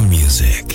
of music.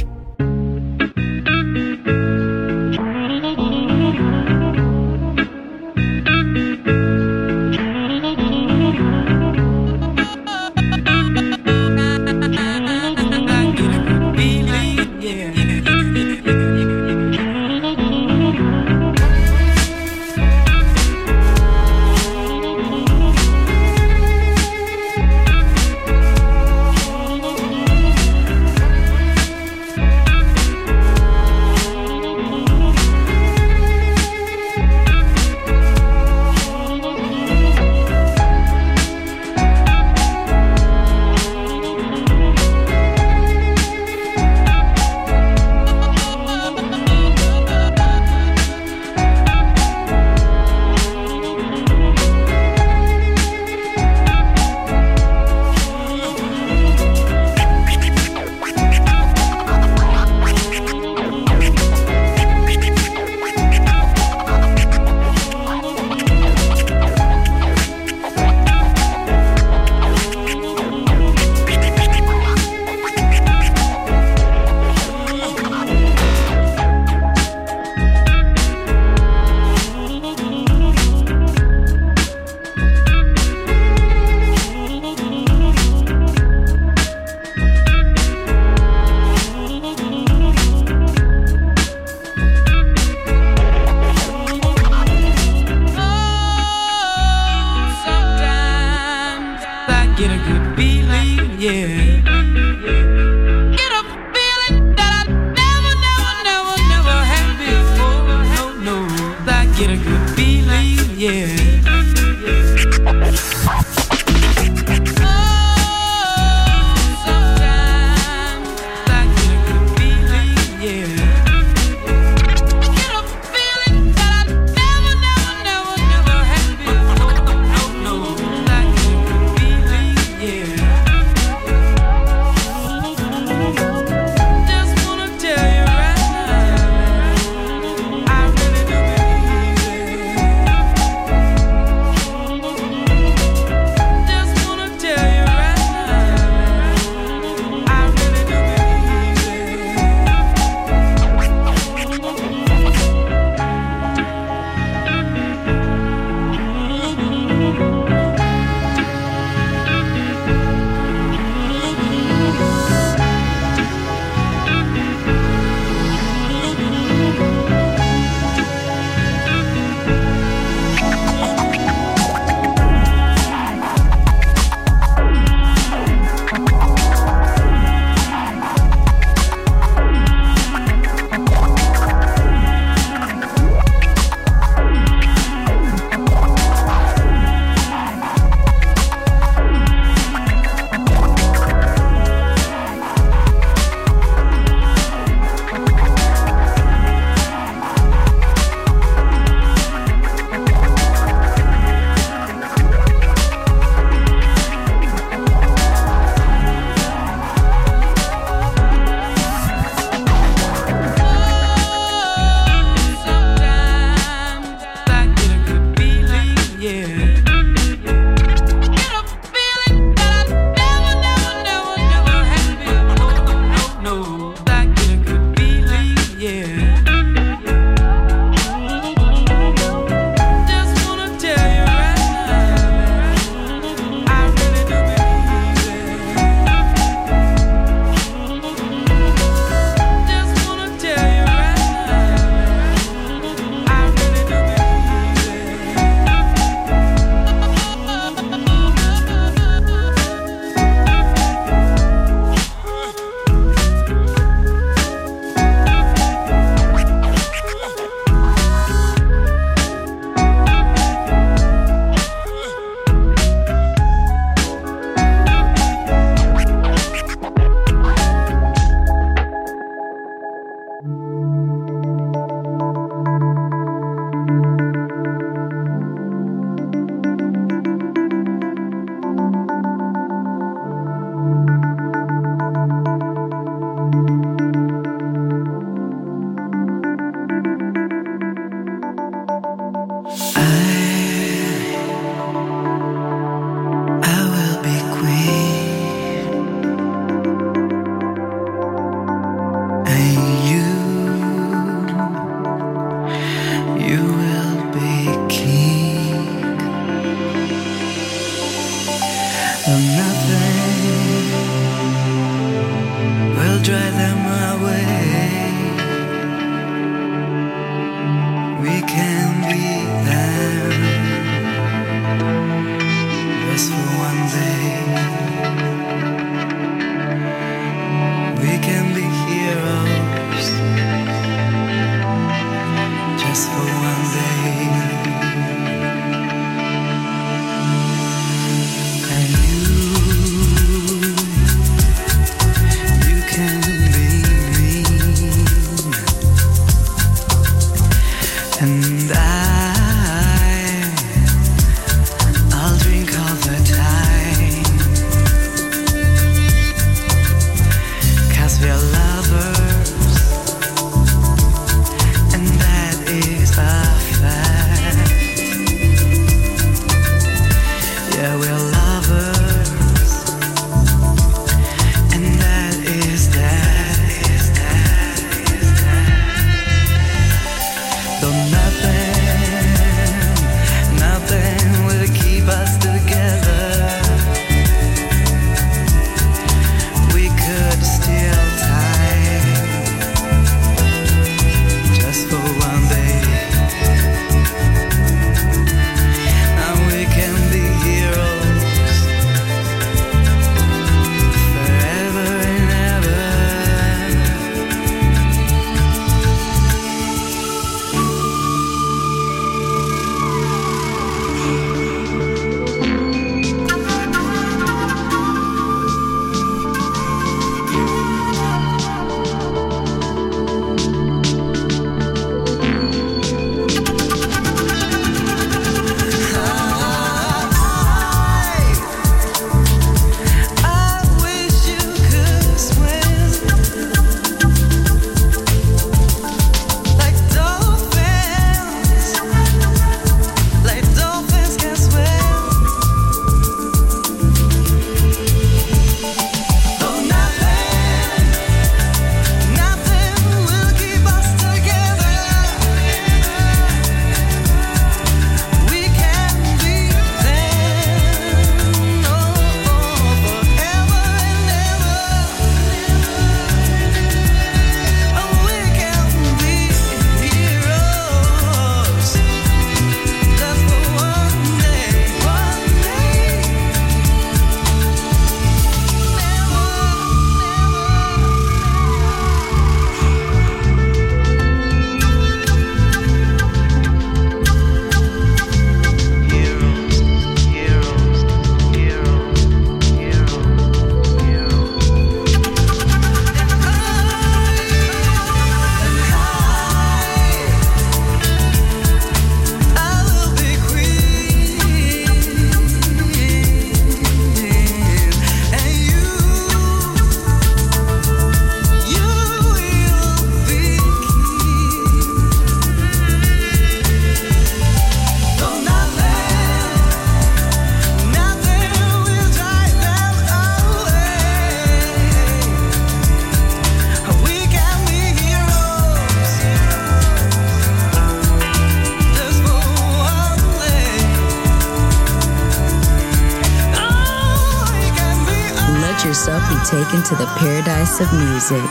To the paradise of music.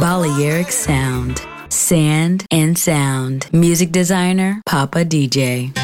Balearic Sound. Sand and Sound. Music designer, Papa DJ.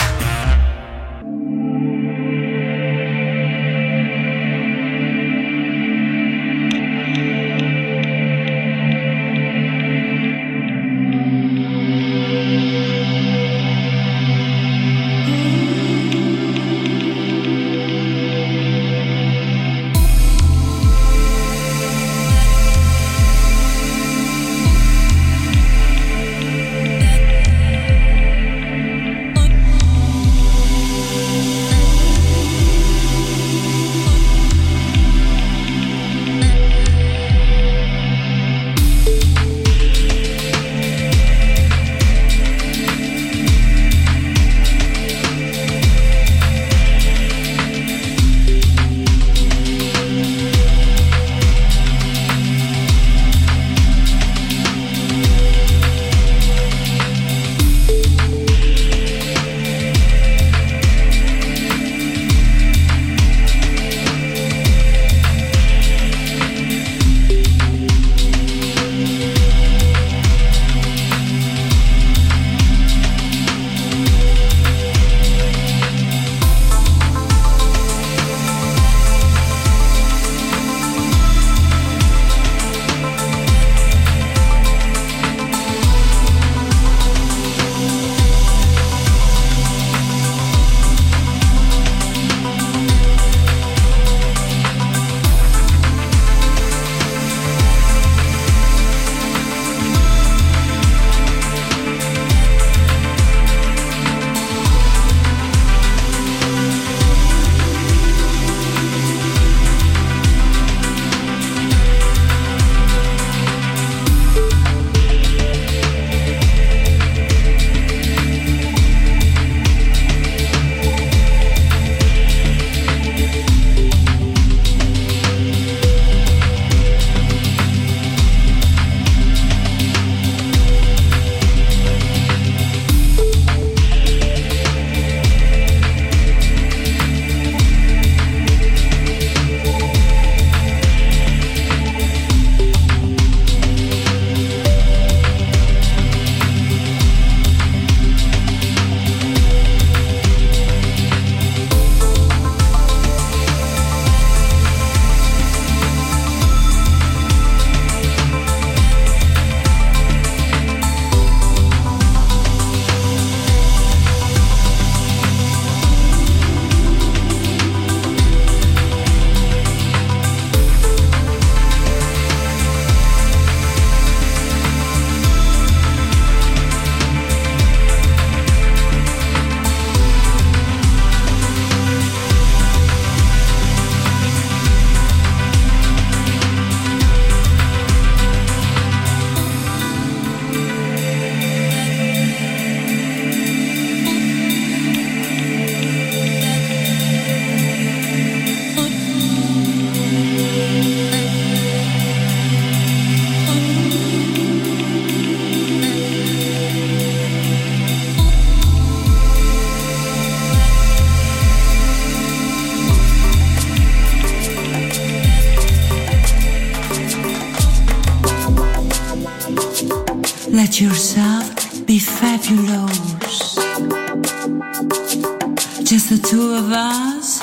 two of us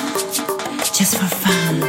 just for fun.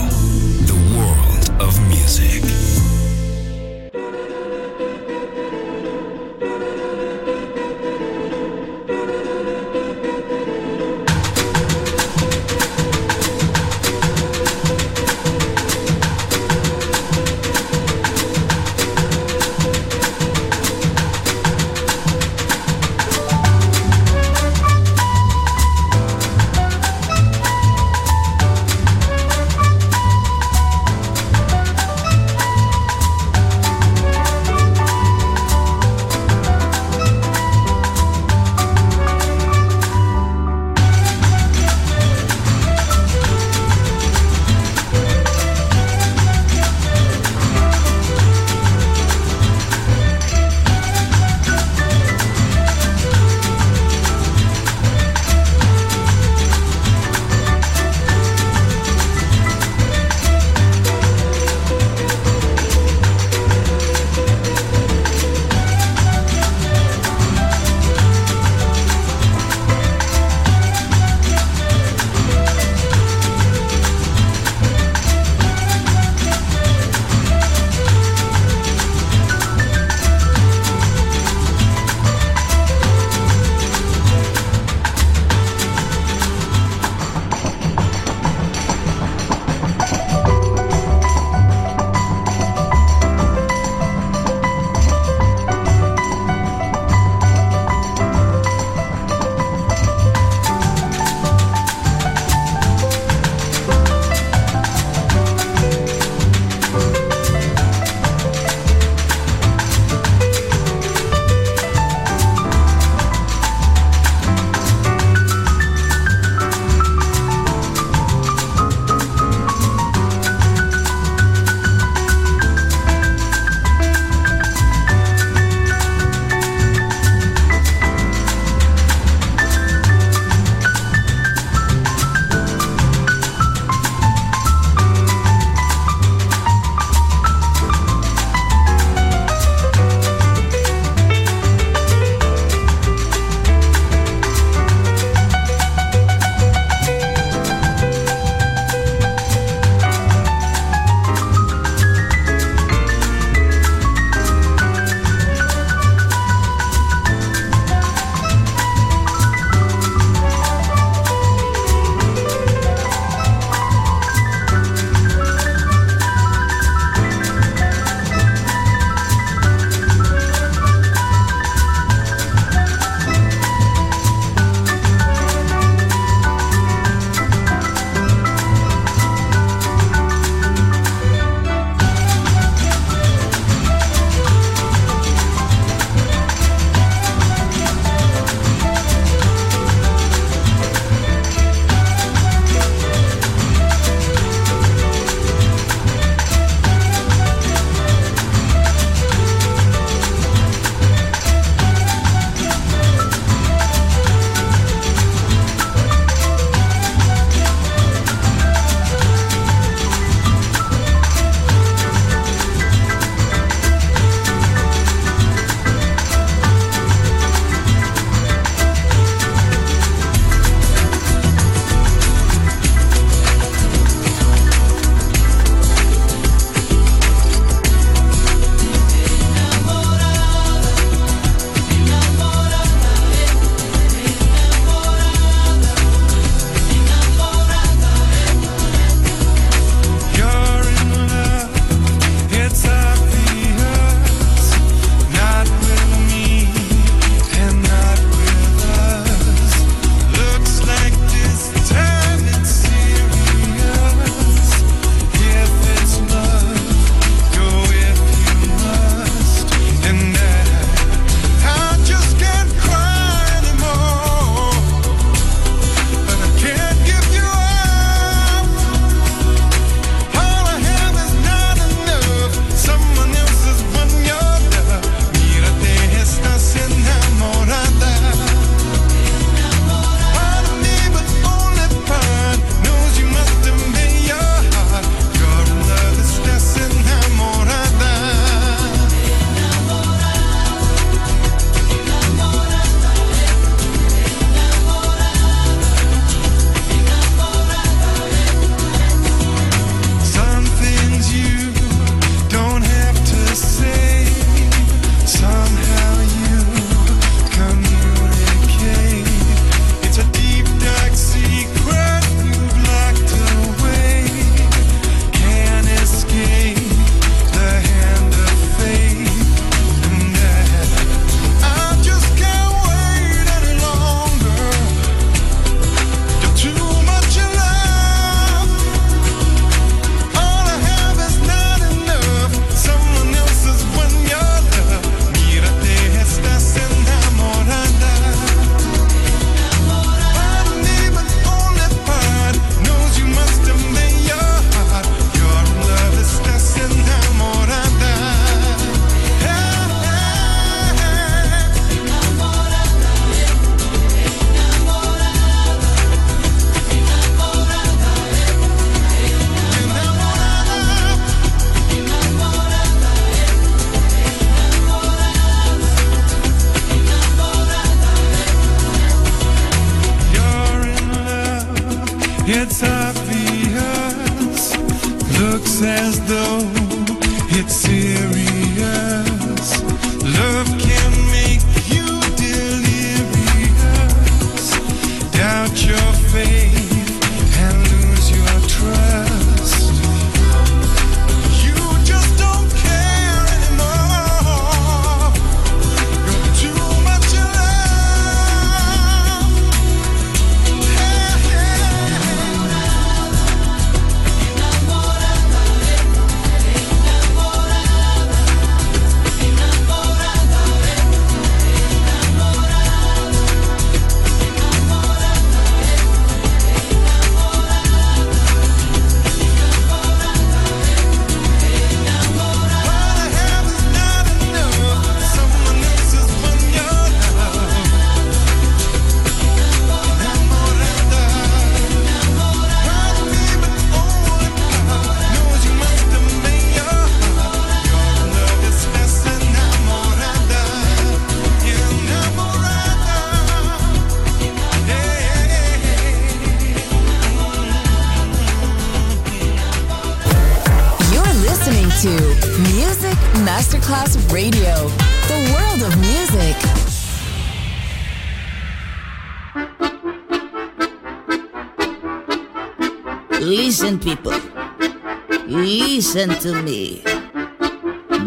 Listen to me.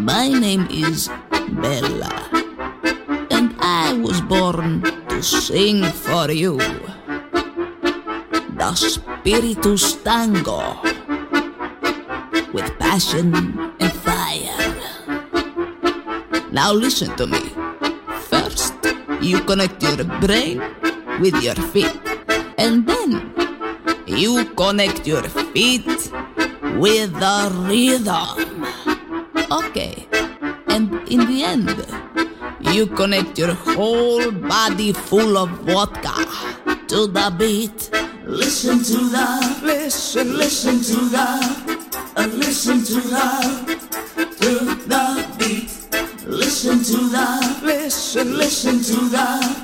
My name is Bella. And I was born to sing for you. The Spiritus Tango. With passion and fire. Now listen to me. First, you connect your brain with your feet. And then you connect your feet with the rhythm. Okay. And in the end, you connect your whole body full of vodka to the beat. Listen to the, listen, listen to the, uh, listen to the, to the beat. Listen to the, listen, listen to the,